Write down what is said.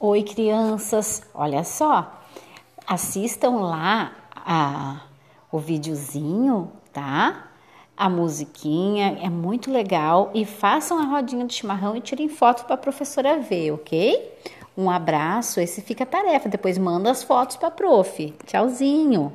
Oi, crianças, olha só, assistam lá a, o videozinho, tá? A musiquinha é muito legal e façam a rodinha de chimarrão e tirem foto para a professora ver, ok? Um abraço, esse fica a tarefa, depois manda as fotos para a prof. Tchauzinho!